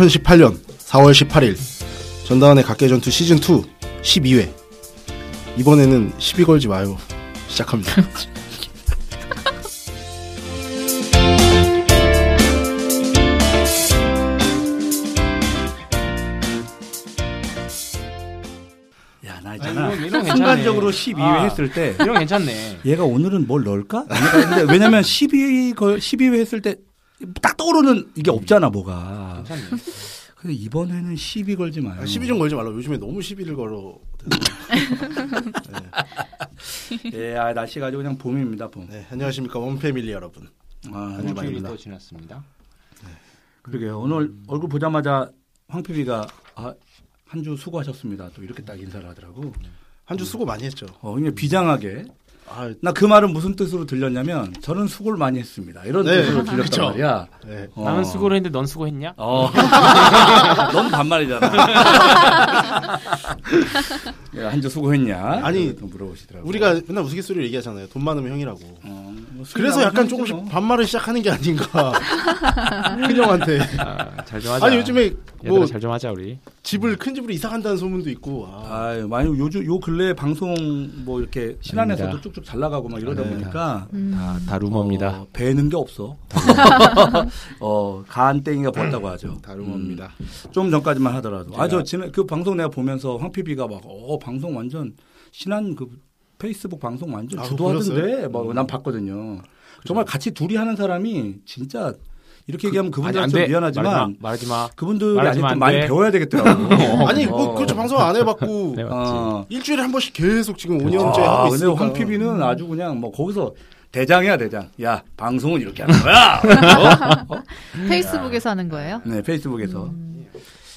2018년 4월 18일 전다원의 각계전투 시즌2 12회 이번에는 시비 걸지 마요 시작합니다 야, 나 있잖아. 이런- 이런 괜찮네. 순간적으로 12회 아. 했을 때 이런 거 괜찮네. 얘가 오늘은 뭘 넣을까? 근데 왜냐면 12, 걸 12회 했을 때 딱 떠오르는 이게 없잖아, 뭐가. 괜찮네. 근데 이번에는 시비 걸지 마요. 아, 시비 좀 걸지 말라 요즘에 너무 시비를 걸어 예, 아, 날씨가 아주 그냥 봄입니다, 봄. 네, 안녕하십니까 원패밀리 여러분 아, 한 주일이. 또 지났습니다. 그러게요. 오늘 얼굴 보자마자 황PB가 아, 한 주 수고하셨습니다. 또 이렇게 딱 인사를 하더라고. 한 주 수고 많이 했죠 어, 그냥 비장하게. 아, 나그 말은 무슨 뜻으로 들렸냐면 저는 수고를 많이 했습니다. 이런 네. 뜻으로 들렸단 그쵸. 말이야. 네. 어. 나는 수고를 했는데 넌 수고했냐? 어. 넌 반말이잖아. 한주 수고했냐? 아니, 또 물어보시더라고. 우리가 맨날 우스갯소리를 얘기하잖아요 돈 많으면 형이라고 어, 뭐 그래서 약간 조금씩 나오면 반말을 시작하는 게 아닌가 큰형한테 아, 잘좀 하자. 아니 요즘에 뭐 잘좀 하자 우리. 집을 큰 집으로 이사 간다는 소문도 있고 아, 아유, 많이 요즘 요 근래 방송 뭐 이렇게 신안에서도 아닙니다. 쭉쭉 잘 나가고 막 이러다 네. 보니까 다, 다 루머입니다. 어, 배는 게 없어. 어, 간땡이가 벌다고 하죠. 다름입니다 음, 좀 전까지만 하더라도. 아, 저 지난 그 방송 내가 보면서 황피비가 막, 어, 방송 완전 신한 그 페이스북 방송 완전 아, 주도하던데. 보셨어요? 막난 봤거든요. 정말 같이 둘이 하는 사람이 진짜 이렇게 얘기하면 그분들 아니, 좀안 돼. 미안하지만 말하지 마. 그분들이 마, 좀안 많이 돼. 배워야 되겠더라고. 아니 뭐 어. 그렇죠 방송 안 해봤고 네. 어. 일주일에 한 번씩 계속 지금 5년째 아, 하고 근데 있으니까 황피비는 아주 그냥 뭐 거기서 대장이야 대장. 야 방송은 이렇게 하는 거야. 어? 어? 페이스북에서 하는 거예요? 네 페이스북에서 음.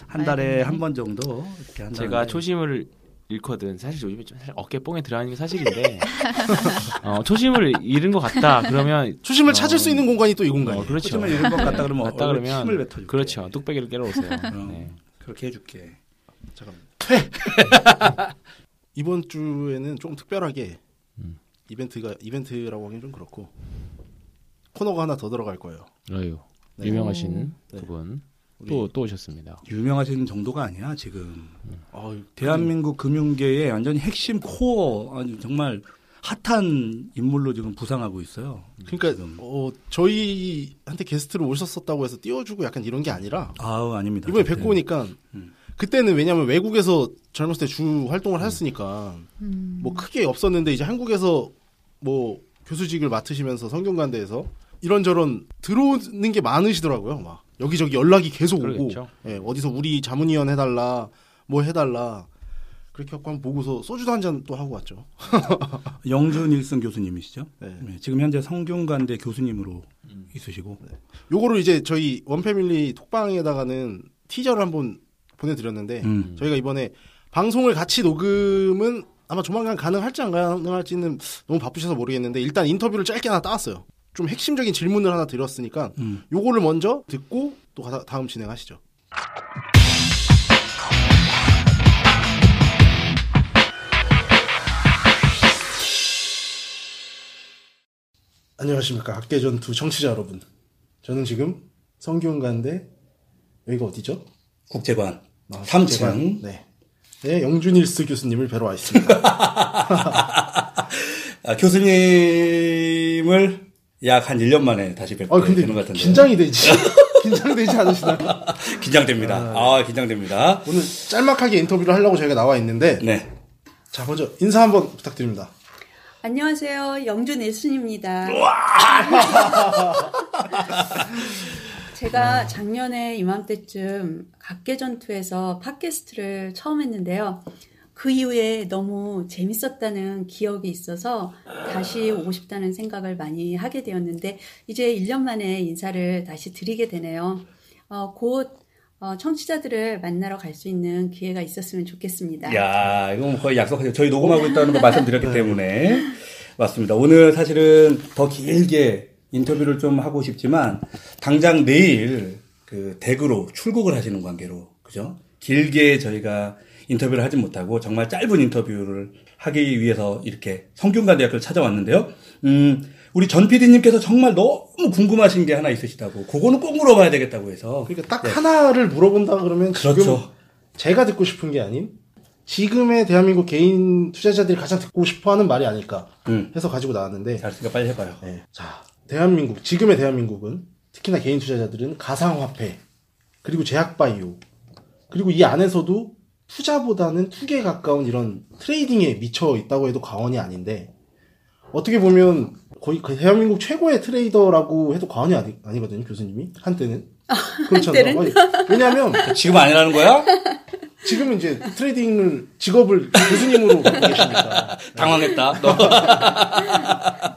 한 달에. 한 번 정도 이렇게 한다. 제가 초심을 잃거든. 사실 요즘에 좀 사실 어깨 뽕에 들어가는 게 사실인데 어, 초심을 잃은 것 같다. 그러면 초심을 어, 찾을 수 있는 공간이 또이 어, 공간이에요 그렇죠. 초심을 잃은 것 같다 그러면 맞다 그러면 힘을 뱉어줄게. 그렇죠. 뚝배기를 깨러 오세요. 어, 네. 그렇게 해줄게. 잠깐만 이번 주에는 조금 특별하게 음. 이벤트가 이벤트라고 하긴 좀 그렇고 코너가 하나 더 들어갈 거예요 어유 네. 유명하신 네. 두 분. 또, 또 오셨습니다. 유명하신 정도가 아니야 지금. 어휴, 대한민국 금융계의 완전히 핵심 코어 아니 정말 핫한 인물로 지금 부상하고 있어요. 그러니까 지금. 어, 저희한테 게스트로 오셨었다고 해서 띄워주고 약간 이런 게 아니라 아우 아닙니다. 이번에 절대. 뵙고 오니까 음. 그때는 왜냐면 외국에서 젊었을 때 주 활동을 하셨으니까 음. 뭐 크게 없었는데 이제 한국에서 뭐 교수직을 맡으시면서 성균관대에서 이런저런 들어오는 게 많으시더라고요. 막 여기저기 연락이 계속 오고 그러겠죠. 예, 어디서 우리 자문위원 해달라 뭐 해달라 그렇게 갖고 한번 보고서 소주도 한 잔 또 하고 왔죠. 영준 일승 교수님이시죠? 네. 네, 지금 현재 성균관대 교수님으로 음. 있으시고 요거를 이제 저희 원패밀리 톡방에다가는 티저를 한번 보내드렸는데 음. 저희가 이번에 방송을 같이 녹음은 아마 조만간 가능할지 안 가능할지는 너무 바쁘셔서 모르겠는데 일단 인터뷰를 짧게 하나 따왔어요. 좀 핵심적인 질문을 하나 드렸으니까 음. 요거를 먼저 듣고 또 가- 다음 진행하시죠. 안녕하십니까 학계전투 청취자 여러분. 저는 지금 성균관대 여기가 어디죠? 국제관 아, 3층 네. 네, 영준일스 교수님을 뵈러 와 있습니다. 아, 교수님을 약 한 1년 만에 다시 뵙게 아, 근데 되는 것 같은데 긴장이 되지. 긴장되지 않으시나요? 긴장됩니다. 아, 긴장됩니다. 오늘 짤막하게 인터뷰를 하려고 저희가 나와 있는데, 네. 자, 먼저 인사 한번 부탁드립니다. 안녕하세요. 영준 일순입니다. 제가 작년에 이맘때쯤 각계 전투에서 팟캐스트를 처음 했는데요. 그 이후에 너무 재밌었다는 기억이 있어서 다시 오고 싶다는 생각을 많이 하게 되었는데 이제 1년 만에 인사를 다시 드리게 되네요. 어, 곧 어, 청취자들을 만나러 갈 수 있는 기회가 있었으면 좋겠습니다. 야, 이건 거의 약속하죠. 저희 녹음하고 있다는 거 말씀드렸기 때문에. 맞습니다. 오늘 사실은 더 길게 인터뷰를 좀 하고 싶지만, 당장 내일 그 댁으로 출국을 하시는 관계로, 그죠? 길게 저희가 인터뷰를 하지 못하고 정말 짧은 인터뷰를 하기 위해서 이렇게 성균관대학교를 찾아왔는데요. 음, 우리 전 PD님께서 정말 너무 궁금하신 게 하나 있으시다고. 그거는 꼭 물어봐야 되겠다고 해서. 그러니까 딱 하나를 물어본다 그러면 지금 그렇죠. 제가 듣고 싶은 게 아닌 지금의 대한민국 개인 투자자들이 가장 듣고 싶어하는 말이 아닐까 음. 해서 가지고 나왔는데 잘했으니까 빨리 해봐요. 네. 자 대한민국 지금의 대한민국은 특히나 개인 투자자들은 가상화폐 그리고 제약바이오 그리고 이 안에서도 투자보다는 투기에 가까운 이런 트레이딩에 미쳐 있다고 해도 과언이 아닌데 어떻게 보면 거의 그 대한민국 최고의 trader라고 해도 과언이 아니, 아니거든요 교수님이 한때는 그렇잖아요 아니, 왜냐하면 지금 아니라는 거야? 지금은 이제 trading을 직업을 교수님으로 갖고 계시니까 당황했다. 너.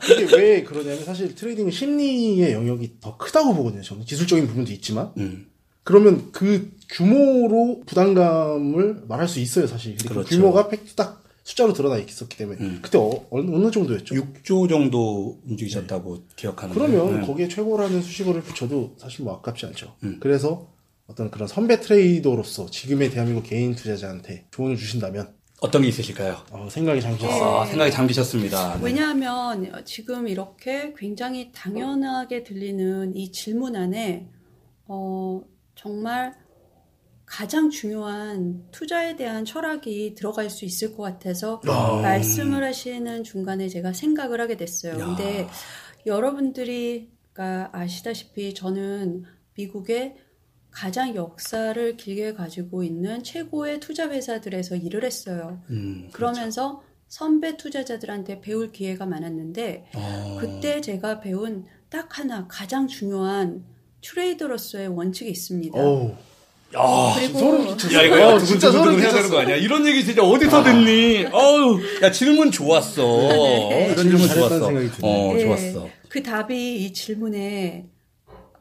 이게 왜 그러냐면 사실 trading은 심리의 영역이 더 크다고 보거든요. 저는 기술적인 부분도 있지만 음. 그러면 그 규모로 부담감을 말할 수 있어요, 사실. 근데 그 그렇죠. 규모가 팩트 딱 숫자로 드러나 있었기 때문에 음. 그때 어, 느 정도였죠? 6조 정도 움직이셨다고 기억하는데. 그러면 네. 거기에 최고라는 수식어를 붙여도 사실 뭐 아깝지 않죠. 음. 그래서 어떤 그런 선배 트레이더로서 지금의 대한민국 개인 투자자한테 조언을 주신다면 어떤 게 있으실까요? 어, 생각이 잠기셨어요. 아, 생각이 잠기셨습니다. 네. 왜냐하면 지금 이렇게 굉장히 당연하게 들리는 이 질문 안에 어, 정말 가장 중요한 투자에 대한 철학이 들어갈 수 있을 것 같아서 아. 말씀을 하시는 중간에 제가 생각을 하게 됐어요. 야. 근데 여러분들이 가 아시다시피 저는 미국의 가장 역사를 길게 가지고 있는 최고의 투자 회사들에서 일을 했어요. 음, 그러면서 선배 투자자들한테 배울 기회가 많았는데 어. 그때 제가 배운 딱 하나 가장 중요한 트레이더로서의 원칙이 있습니다. 어우, 야, 그리고 소름 끼쳤어. 야, 이거 야, 어, 진짜 소름 해야 되는. 거 아니야? 이런 얘기 진짜 어디서 듣니? 어우, 야, 질문 좋았어. 네. 이런 질문 잘했다는 좋았어. 어, 네. 좋았어. 그 답이 이 질문에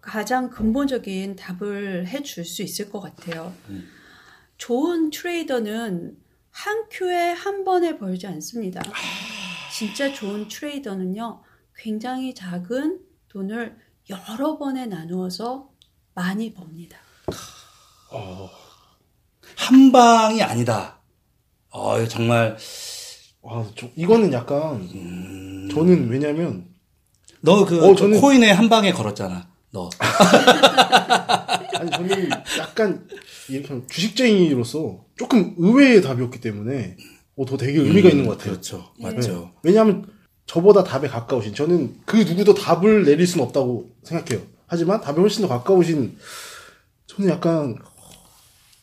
가장 근본적인 답을 해줄 수 있을 것 같아요. 음. 좋은 트레이더는 한 큐에 한 번에 벌지 않습니다. 진짜 좋은 트레이더는요, 굉장히 작은 돈을 여러 번에 나누어서 많이 법니다. 한 방이 아니다. 어, 정말, 와, 저, 이거는 약간 음. 저는 왜냐면 너 그 어, 저는- 코인에 한 방에 걸었잖아. 너. 아니 저는 약간 이렇게 주식쟁이로서 조금 의외의 답이었기 때문에 어, 더 되게 의미가 있는 것 같아요. 그렇죠. 네. 맞죠. 왜냐하면 저보다 답에 가까우신 저는 그 누구도 답을 내릴 수는 없다고 생각해요. 하지만 답에 훨씬 더 가까우신 저는 약간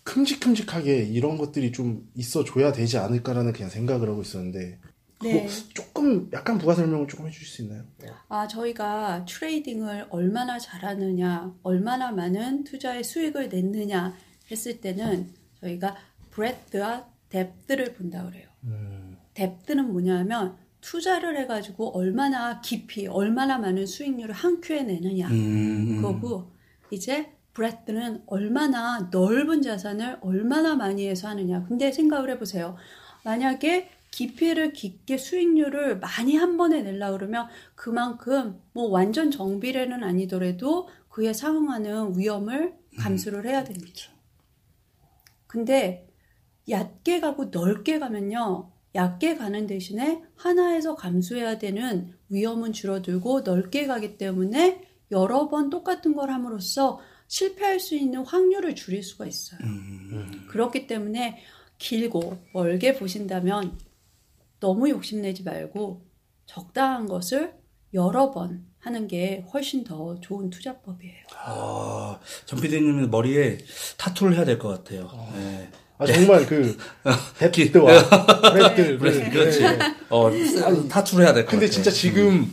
큼직큼직하게 이런 것들이 좀 있어줘야 되지 않을까라는 그냥 생각을 하고 있었는데 네. 조금 약간 부가 설명을 조금 해주실 수 있나요? 아, 저희가 trading을 얼마나 잘하느냐, 얼마나 많은 투자의 수익을 냈느냐 했을 때는 저희가 breadth와 depth를 본다 그래요. depth는 뭐냐면 투자를 해가지고 얼마나 깊이, 얼마나 많은 수익률을 한 큐에 내느냐. 음, 그거고 이제 브레드는 얼마나 넓은 자산을 얼마나 많이 해서 하느냐. 근데 생각을 해보세요. 만약에 깊이를 깊게 수익률을 많이 한 번에 내려 그러면 그만큼 뭐 완전 정비례는 아니더라도 그에 상응하는 위험을 감수를 해야 됩니다. 근데 얕게 가고 넓게 가면요. 얕게 가는 대신에 하나에서 감수해야 되는 위험은 줄어들고 넓게 가기 때문에 여러 번 똑같은 걸 함으로써 실패할 수 있는 확률을 줄일 수가 있어요. 음. 그렇기 때문에 길고 멀게 보신다면 너무 욕심내지 말고 적당한 것을 여러 번 하는 게 훨씬 더 좋은 투자법이에요. 아, 전 PD님은 머리에 타투를 해야 될 것 같아요. 네. 아 정말 그 기- 뎁드와 브레드 그렇지, 그렇지. 어, 타투를 해야 될 것 같아요. 근데 진짜 지금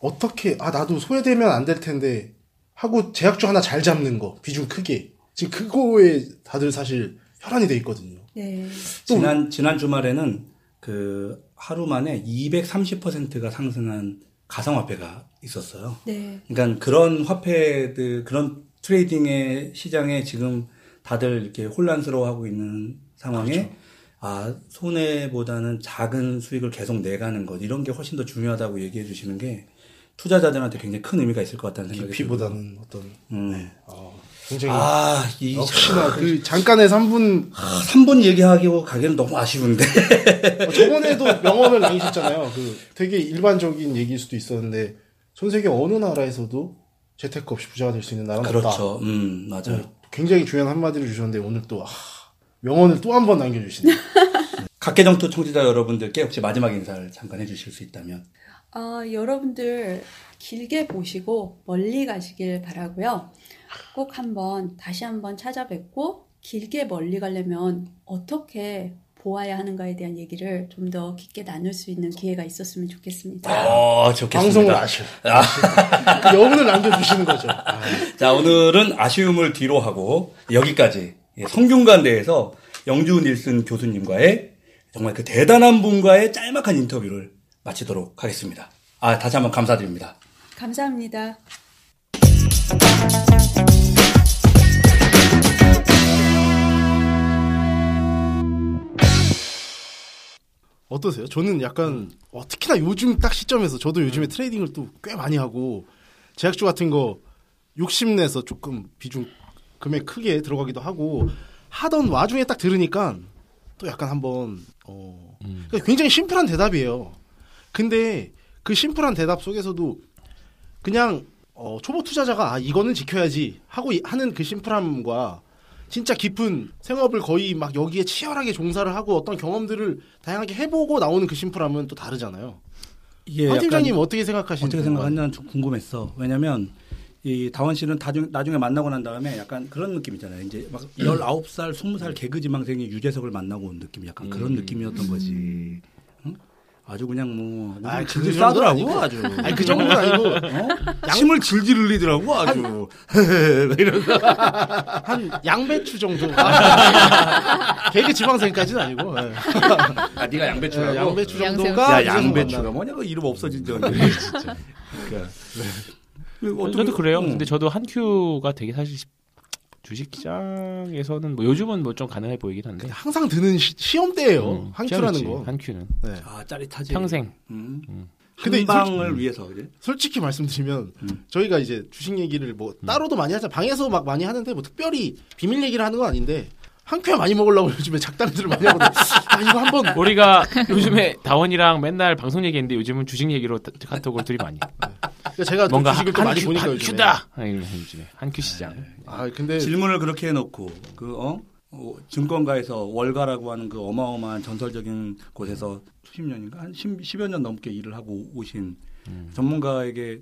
어떻게 아 나도 소외되면 안 될 텐데 하고 제약주 하나 잘 잡는 거 비중 크게 지금 그거에 다들 사실 혈안이 돼 있거든요. 네. 지난 지난 주말에는 그 하루 만에 230%가 상승한 가상화폐가 있었어요. 네. 그러니까 그런 화폐들 그런 트레이딩의 시장에 지금 다들 이렇게 혼란스러워하고 있는 상황에 아 손해보다는 작은 수익을 계속 내가는 것 이런 게 훨씬 더 중요하다고 얘기해 주시는 게 투자자들한테 굉장히 큰 의미가 있을 것 같다는 생각이 깊이보다는 어떤 들어요. 음. 어, 굉장히 아, 이 역시나 그 잠깐의 3분 3분 얘기하기고 가기는 너무 아쉬운데. 어, 저번에도 명언을 남기셨잖아요. 그 되게 일반적인 얘기일 수도 있었는데 전 세계 어느 나라에서도 재테크 없이 부자가 될 수 있는 나라는 없다. 그렇죠. 음, 맞아요. 네, 굉장히 중요한 한마디를 주셨는데 오늘 또 아, 명언을 또 한 번 남겨주시네요. 각계정토 청취자 여러분들께 혹시 마지막 인사를 잠깐 해주실 수 있다면. 아, 여러분들 길게 보시고 멀리 가시길 바라고요. 꼭 한번 다시 한번 찾아뵙고 길게 멀리 가려면 어떻게 보아야 하는가에 대한 얘기를 좀 더 깊게 나눌 수 있는 기회가 있었으면 좋겠습니다. 어, 좋겠습니다. 방송을 아셔. 그 여운을 남겨주시는 거죠. 아, 자, 오늘은 아쉬움을 뒤로 하고 여기까지 예, 성균관대에서 영주 닐슨 교수님과의 정말 그 대단한 분과의 짤막한 인터뷰를 마치도록 하겠습니다. 아, 다시 한번 감사드립니다. 감사합니다. 어떠세요? 저는 약간 어, 특히나 요즘 딱 시점에서 저도 요즘에 트레이딩을 또 꽤 많이 하고 제약주 같은 거 욕심내서 조금 비중 금액 크게 들어가기도 하고 하던 와중에 딱 들으니까 또 약간 한번 어 그러니까 굉장히 심플한 대답이에요. 근데 그 심플한 대답 속에서도 그냥 어, 초보 투자자가 아 이거는 지켜야지 하고 이- 하는 그 심플함과 진짜 깊은 생업을 거의 막 여기에 치열하게 종사를 하고 어떤 경험들을 다양하게 해보고 나오는 그 심플함은 또 다르잖아요. 이게 황 팀장님 어떻게 생각하시는지 어떻게 생각하냐는 좀 궁금했어. 왜냐면 이 다원 씨는 나중, 나중에 만나고 난 다음에 약간 그런 느낌 있잖아요. 이제 막 19살, 20살 개그 지망생이 유재석을 만나고 온 느낌 약간 그런 느낌이었던 거지. 응? 아주 그냥 뭐 아, 아, 그 질질 싸더라고 아니고. 아주. 아니 그 정도는 아니고 어? 침을 질질 흘리더라고 아주. 이러면서 한 양배추 정도. 개그 지방생까지는 아니고. 예. 아 네가 양배추라고. 예, 양배추 정도가 야 양배추가 만나. 뭐냐 그 이름 없어진 지 언제 진짜. 그러니까. 그리고 어떻게- 저도 그래요. 응. 근데 저도 한큐가 되게 사실 시- 주식시장에서는 뭐 요즘은 뭐 좀 가능해 보이긴 한데 항상 드는 시, 험 때예요. 음, 한 큐라는 시험이지, 거. 한 큐는 네. 아 짜릿하지. 평생 음. 근데 근데 방을 위해서 그지? 솔직히 말씀드리면 음. 저희가 이제 주식 얘기를 뭐 따로도 많이 하자 방에서 막 많이 하는데 뭐 특별히 비밀 얘기를 하는 건 아닌데 한큐 많이 먹으려고 요즘에 작당들을 많이 하거든요. 아 이거 한번 우리가 요즘에 다원이랑 맨날 방송 얘기했는데 요즘은 주식 얘기로 다- 카톡을 둘이 많이 그러니까 제가 또 뭔가 주식을 또 한, 많이 큐, 보니까 한. 큐다 아, 한큐 시장 아 근데 질문을 그렇게 해놓고 그 어? 어, 증권가에서 월가라고 하는 그 어마어마한 전설적인 곳에서 수십 년인가 한 10, 10여 년 넘게 일을 하고 오신 전문가에게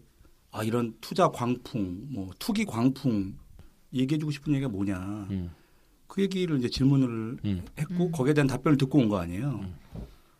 아 이런 투자 광풍 뭐 투기 광풍 얘기해주고 싶은 얘기가 뭐냐 음. 그 얘기를 이제 질문을 음. 했고 거기에 대한 답변을 듣고 온 거 아니에요.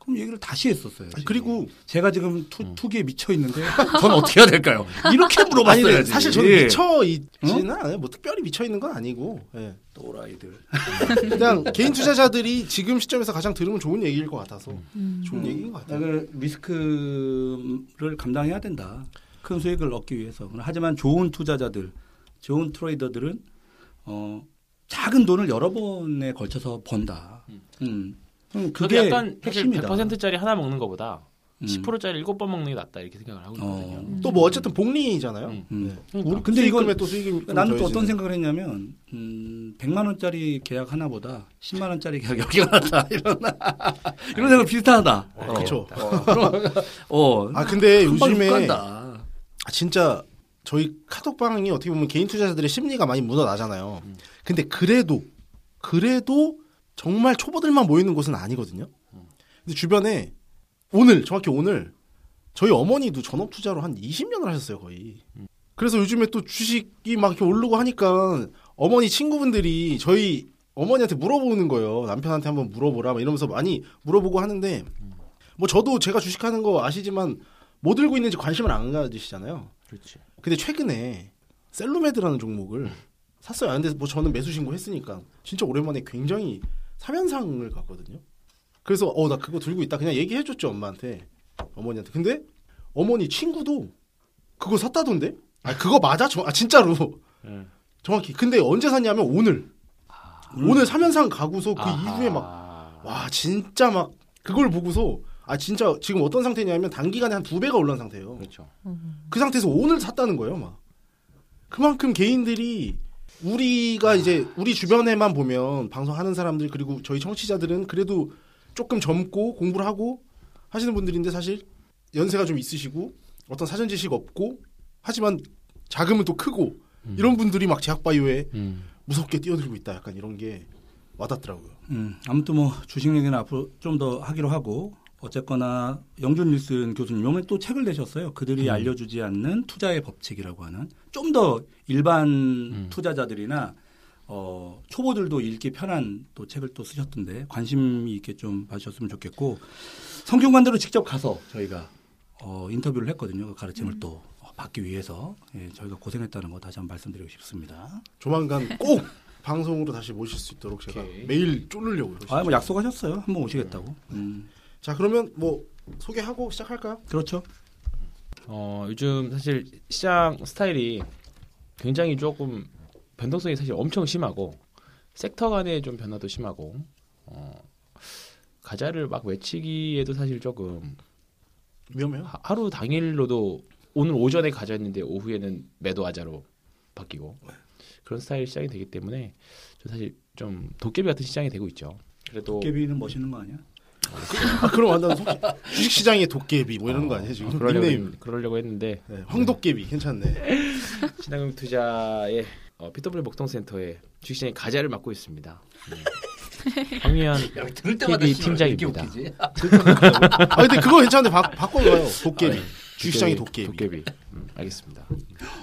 그럼 얘기를 다시 했었어요. 아니, 지금. 그리고 제가 지금 투, 투기에 미쳐 있는데 전 어떻게 해야 될까요? 이렇게 아니 물어봤어야지. 사실 저는 예. 미쳐 있지는 않아요. 뭐 특별히 미쳐 있는 건 아니고 예. 또라이들. 그냥 개인 투자자들이 지금 시점에서 가장 들으면 좋은 얘기일 것 같아서 음. 좋은 얘기인 것 같아요. 그 리스크를 감당해야 된다. 큰 수익을 얻기 위해서. 하지만 좋은 투자자들, 좋은 트레이더들은 어, 작은 돈을 여러 번에 걸쳐서 번다. 음. 음, 저도 그게 약간 핵심이다. 100%짜리 하나 먹는 것보다 음. 10%짜리 7번 먹는 게 낫다 이렇게 생각을 하고 있거든요 어. 또뭐 어쨌든 복리잖아요. 음. 음. 네. 그러니까. 근데 이건 또 수익이 좀 나는 또 어떤. 생각을 했냐면, 음, 100만 원짜리 계약 하나보다 10만 원짜리 계약 여기가 낫다. 이런, 이런 생각 비슷하다. 어. 그쵸. 어. 아 근데 요즘에 진짜 저희 카톡방이 어떻게 보면 개인 투자자들의 심리가 많이 묻어나잖아요. 근데 그래도 그래도 정말 초보들만 모이는 곳은 아니거든요. 근데 주변에 오늘 정확히 오늘 저희 어머니도 전업 투자로 한 20년을 하셨어요 거의. 그래서 요즘에 또 주식이 막 이렇게 오르고 하니까 어머니 친구분들이 저희 어머니한테 물어보는 거예요. 남편한테 한번 물어보라 막 이러면서 많이 물어보고 하는데 뭐 저도 제가 주식하는 거 아시지만 뭐 들고 있는지 관심을 안 가지시잖아요. 그렇지 근데 최근에 셀루메드라는 종목을 샀어요. 근데 뭐 저는 매수 신고했으니까 진짜 오랜만에 굉장히 3연상을 갔거든요. 그래서 어 나 그거 들고 있다 그냥 얘기해 줬죠 엄마한테 어머니한테. 근데 어머니 친구도 그거 샀다던데? 아 그거 맞아? 저, 아 진짜로 네. 정확히. 근데 언제 샀냐면 오늘 오늘 3연상 가고서 그 아하. 이후에 막 와 진짜 막 그걸 보고서 아 진짜 지금 어떤 상태냐면 단기간에 한 두 배가 올라온 상태예요. 그렇죠 그 상태에서 오늘 샀다는 거예요, 막. 그만큼 개인들이 우리가 이제 우리 주변에만 보면 방송하는 사람들 그리고 저희 청취자들은 그래도 조금 젊고 공부를 하고 하시는 분들인데 사실 연세가 좀 있으시고 어떤 사전 지식 없고 하지만 자금은 또 크고 이런 분들이 막 제약바이오에 음. 무섭게 뛰어들고 있다 약간 이런 게 와닿더라고요. 음, 아무튼 뭐 주식 얘기는 앞으로 좀 더 하기로 하고 어쨌거나 영준 닐슨 교수님 요번에 또 책을 내셨어요. 그들이 알려주지 않는 투자의 법칙이라고 하는 좀 더 일반 투자자들이나 어, 초보들도 읽기 편한 또 책을 또 쓰셨던데 관심 있게 좀 봐주셨으면 좋겠고 성균관대로 직접 가서 저희가 어, 인터뷰를 했거든요. 그 가르침을 또 받기 위해서 예, 저희가 고생했다는 거 다시 한번 말씀드리고 싶습니다. 조만간 꼭 방송으로 다시 모실 수 있도록 제가 오케이. 매일 쫄르려고요. 아, 뭐 약속하셨어요. 한번 오시겠다고. 음, 자 그러면 뭐 소개하고 시작할까요? 그렇죠. 어, 요즘 사실 시장 스타일이 굉장히 조금 변동성이 사실 엄청 심하고 섹터 간의 좀 변화도 심하고 어, 가자를 막 외치기에도 사실 조금 위험해요. 하- 하루 당일로도 오늘 오전에 가자였는데 오후에는 매도 하자로 바뀌고 그런 스타일 시장이 되기 때문에 저 사실 좀 도깨비 같은 시장이 되고 있죠. 그래도 깨비는 멋있는 거 아니야? 아 그럼 완전 속 주식시장의 도깨비 뭐 이러는 거 아니에요 지금? 그러려고, 닉네임 했, 그러려고 했는데 네, 황도깨비 괜찮네. 신한금 투자의 어, PW 목동센터의 주식시장의 가자를 맡고 있습니다. 네. 황미연 KB 팀장입니다. 아 근데 그거 괜찮은데 바, 바꿔봐요. 도깨비. 주식시장의 도깨비. 도깨비. 음, 알겠습니다.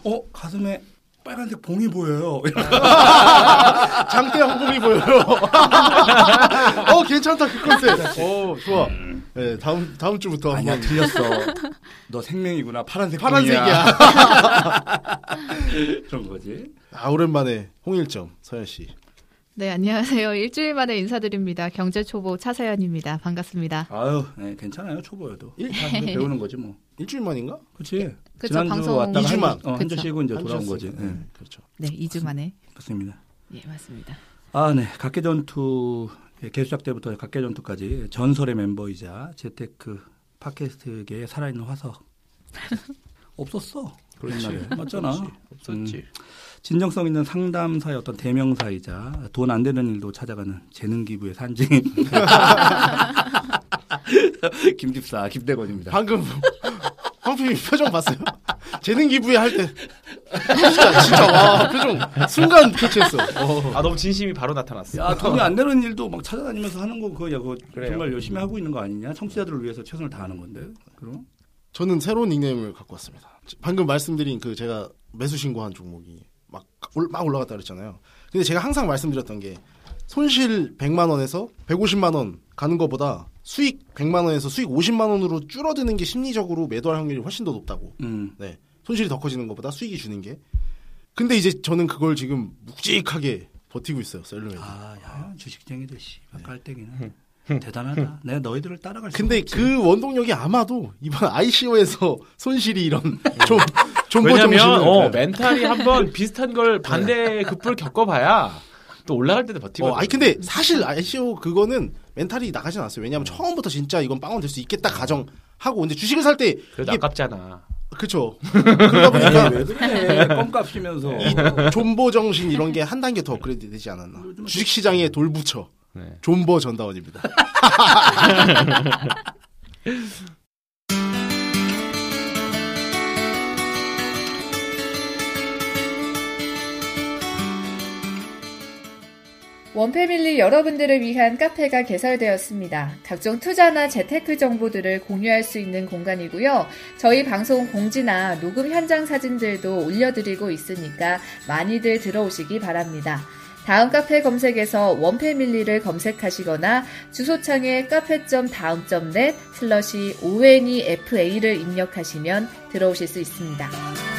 어 가슴에 빨간색 봉이 보여요. 장대 항공이 보여요. 어 괜찮다 그 컨셉. 어 좋아. 네 다음 다음 주부터 아니야 한번 틀렸어. 너 생명이구나 파란색 파란색이야. 그런 거지. 아 오랜만에 홍일점 서현 씨. 네, 안녕하세요. 일주일 만에 인사드립니다. 경제초보 차사연입니다. 반갑습니다. 아유 네, 괜찮아요 초보여도. 일- 다 그냥 배우는 거지 뭐. 일주일 만인가? 그렇지. 그쵸, 지난주 방송 왔다가 이주만. 한, 주- 어, 한주. 쉬고 이제 한 돌아온 주 거지. 네, 네, 그렇죠. 네, 2주 만에. 맞습니다. 예, 맞습니다. 아, 네. 각계전투 예, 개수작 때부터 각계전투까지 전설의 멤버이자 재테크 팟캐스트계의 살아있는 화석. 없었어. 옛날에. 맞잖아. 없었지. 음, 진정성 있는 상담사의 어떤 대명사이자 돈 안 되는 일도 찾아가는 재능 기부의 산증인 김집사 김대건입니다. 방금 황필이 표정 봤어요? 재능 기부회 할때 진짜 진짜 와 표정 순간 교체했어. 어. 아 너무 진심이 바로 나타났어. 야 돈이 안 되는 일도 막 찾아다니면서 하는 거 그거 야 그거 그래요. 정말 열심히 하고 있는 거 아니냐? 청취자들을 위해서 최선을 다하는 건데. 그럼 저는 새로운 닉네임을 갖고 왔습니다. 방금 말씀드린 그 제가 매수 신고한 종목이 막, 올- 막 올라갔다 그랬잖아요. 근데 제가 항상 말씀드렸던 게 손실 100만 원에서 150만 원 가는 것보다 수익 100만 원에서 수익 50만 원으로 줄어드는 게 심리적으로 매도할 확률이 훨씬 더 높다고. 음. 네. 손실이 더 커지는 것보다 수익이 주는 게. 근데 이제 저는 그걸 지금 묵직하게 버티고 있어요. 셀룸에. 아, 야, 주식쟁이들 씨, 깔때기는 대단하다. 내가 너희들을 따라갈 수 근데 없지. 그 원동력이 아마도 이번 ICO에서 손실이 이런 좀 존버 왜냐면 정신을 어, mental이 한번 비슷한 걸 반대 급부를 겪어봐야 또 올라갈 때도 버티고. 어, 아니 근데 사실 ICO 그거는 mental이 나가진 않았어요. 왜냐하면 처음부터 진짜 이건 빵원 될 수 있겠다 가정하고 근데 주식을 살 때 그래도 이게 아깝잖아. 그쵸. 그러다 보니까? 껌값이면서. 이 존버 정신 이런 게 한 단계 더 업그레이드 되지 않았나. 주식 시장의 돌부처 네. 존버 전다원입니다. 원패밀리 여러분들을 위한 카페가 개설되었습니다. 각종 투자나 재테크 정보들을 공유할 수 있는 공간이고요. 저희 방송 공지나 녹음 현장 사진들도 올려드리고 있으니까 많이들 들어오시기 바랍니다. 다음 카페 검색에서 원패밀리를 검색하시거나 주소창에 카페.다음.net 슬러시 ONEFA를 입력하시면 들어오실 수 있습니다.